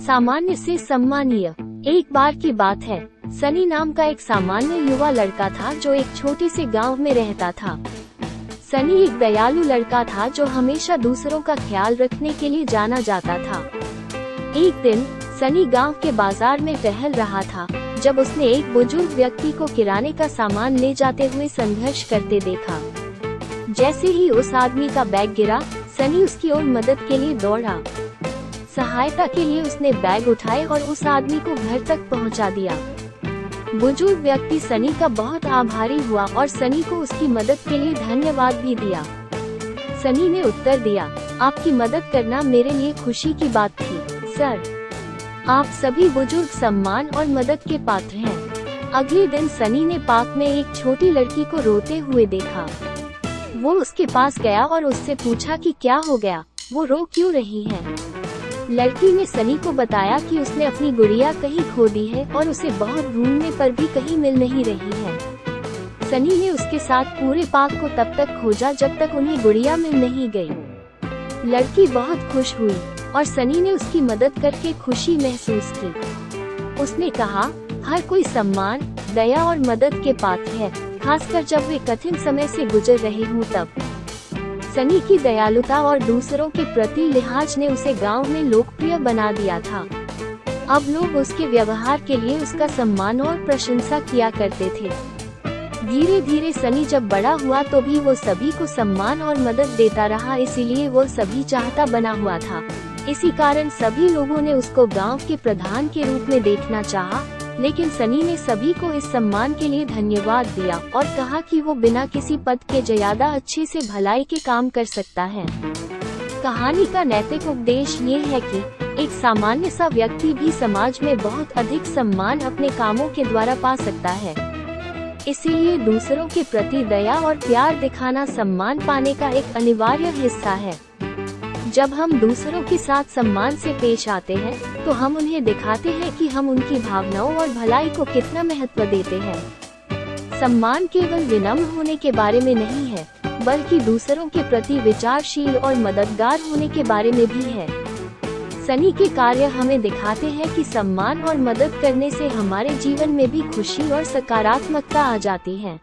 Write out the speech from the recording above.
सामान्य से सम्मानीय। एक बार की बात है। सनी नाम का एक सामान्य युवा लड़का था जो एक छोटे से गाँव में रहता था। सनी एक दयालु लड़का था जो हमेशा दूसरों का ख्याल रखने के लिए जाना जाता था। एक दिन, सनी गाँव के बाज़ार में टहल रहा था, जब उसने एक बुज़ुर्ग व्यक्ति को किराने का सामान ले जाते हुए संघर्ष करते देखा। जैसे ही उस आदमी का बैग गिरा, सनी उसकी ओर मदद के लिए दौड़ा। सहायता के लिए उसने बैग उठाए और उस आदमी को घर तक पहुँचा दिया। बुज़ुर्ग व्यक्ति सनी का बहुत आभारी हुआ और सनी को उसकी मदद के लिए धन्यवाद भी दिया। सनी ने उत्तर दिया, आपकी मदद करना मेरे लिए खुशी की बात थी, सर। आप सभी बुज़ुर्ग सम्मान और मदद के पात्र हैं। अगले दिन सनी ने पार्क में एक छोटी लड़की को रोते हुए देखा। वो उसके पास गया और उससे पूछा कि क्या हो गया, वो रो क्यों रही है? लड़की ने सनी को बताया कि उसने अपनी गुड़िया कहीं खो दी है और उसे बहुत ढूँढने पर भी कहीं मिल नहीं रही है। सनी ने उसके साथ पूरे पार्क को तब तक खोजा जब तक उन्हें गुड़िया मिल नहीं गई। लड़की बहुत खुश हुई और सनी ने उसकी मदद करके खुशी महसूस की। उसने कहा, हर कोई सम्मान, दया और मदद के पात्र है, खासकर जब वे कठिन समय से गुजर रहे हों तब। सनी की दयालुता और दूसरों के प्रति लिहाज ने उसे गाँव में लोकप्रिय बना दिया था। अब लोग उसके व्यवहार के लिए उसका सम्मान और प्रशंसा किया करते थे। धीरे धीरे सनी जब बड़ा हुआ तो भी वो सभी को सम्मान और मदद देता रहा, इसीलिए वो सभी चाहता बना हुआ था। इसी कारण सभी लोगों ने उसको गाँव के प्रधान के रूप में देखना चाहा। लेकिन सनी ने सभी को इस सम्मान के लिए धन्यवाद दिया और कहा कि वो बिना किसी पद के ज़्यादा अच्छे से भलाई के काम कर सकता है। कहानी का नैतिक उपदेश ये है कि, एक सामान्य सा व्यक्ति भी समाज में बहुत अधिक सम्मान अपने कामों के द्वारा पा सकता है। इसीलिए दूसरों के प्रति दया और प्यार दिखाना सम्मान पाने का एक अनिवार्य हिस्सा है। जब हम दूसरों के साथ सम्मान से पेश आते हैं तो हम उन्हें दिखाते हैं कि हम उनकी भावनाओं और भलाई को कितना महत्व देते हैं। सम्मान केवल विनम्र होने के बारे में नहीं है, बल्कि दूसरों के प्रति विचारशील और मददगार होने के बारे में भी है। सनी के कार्य हमें दिखाते हैं कि सम्मान और मदद करने से हमारे जीवन में भी खुशी और सकारात्मकता आ जाती है।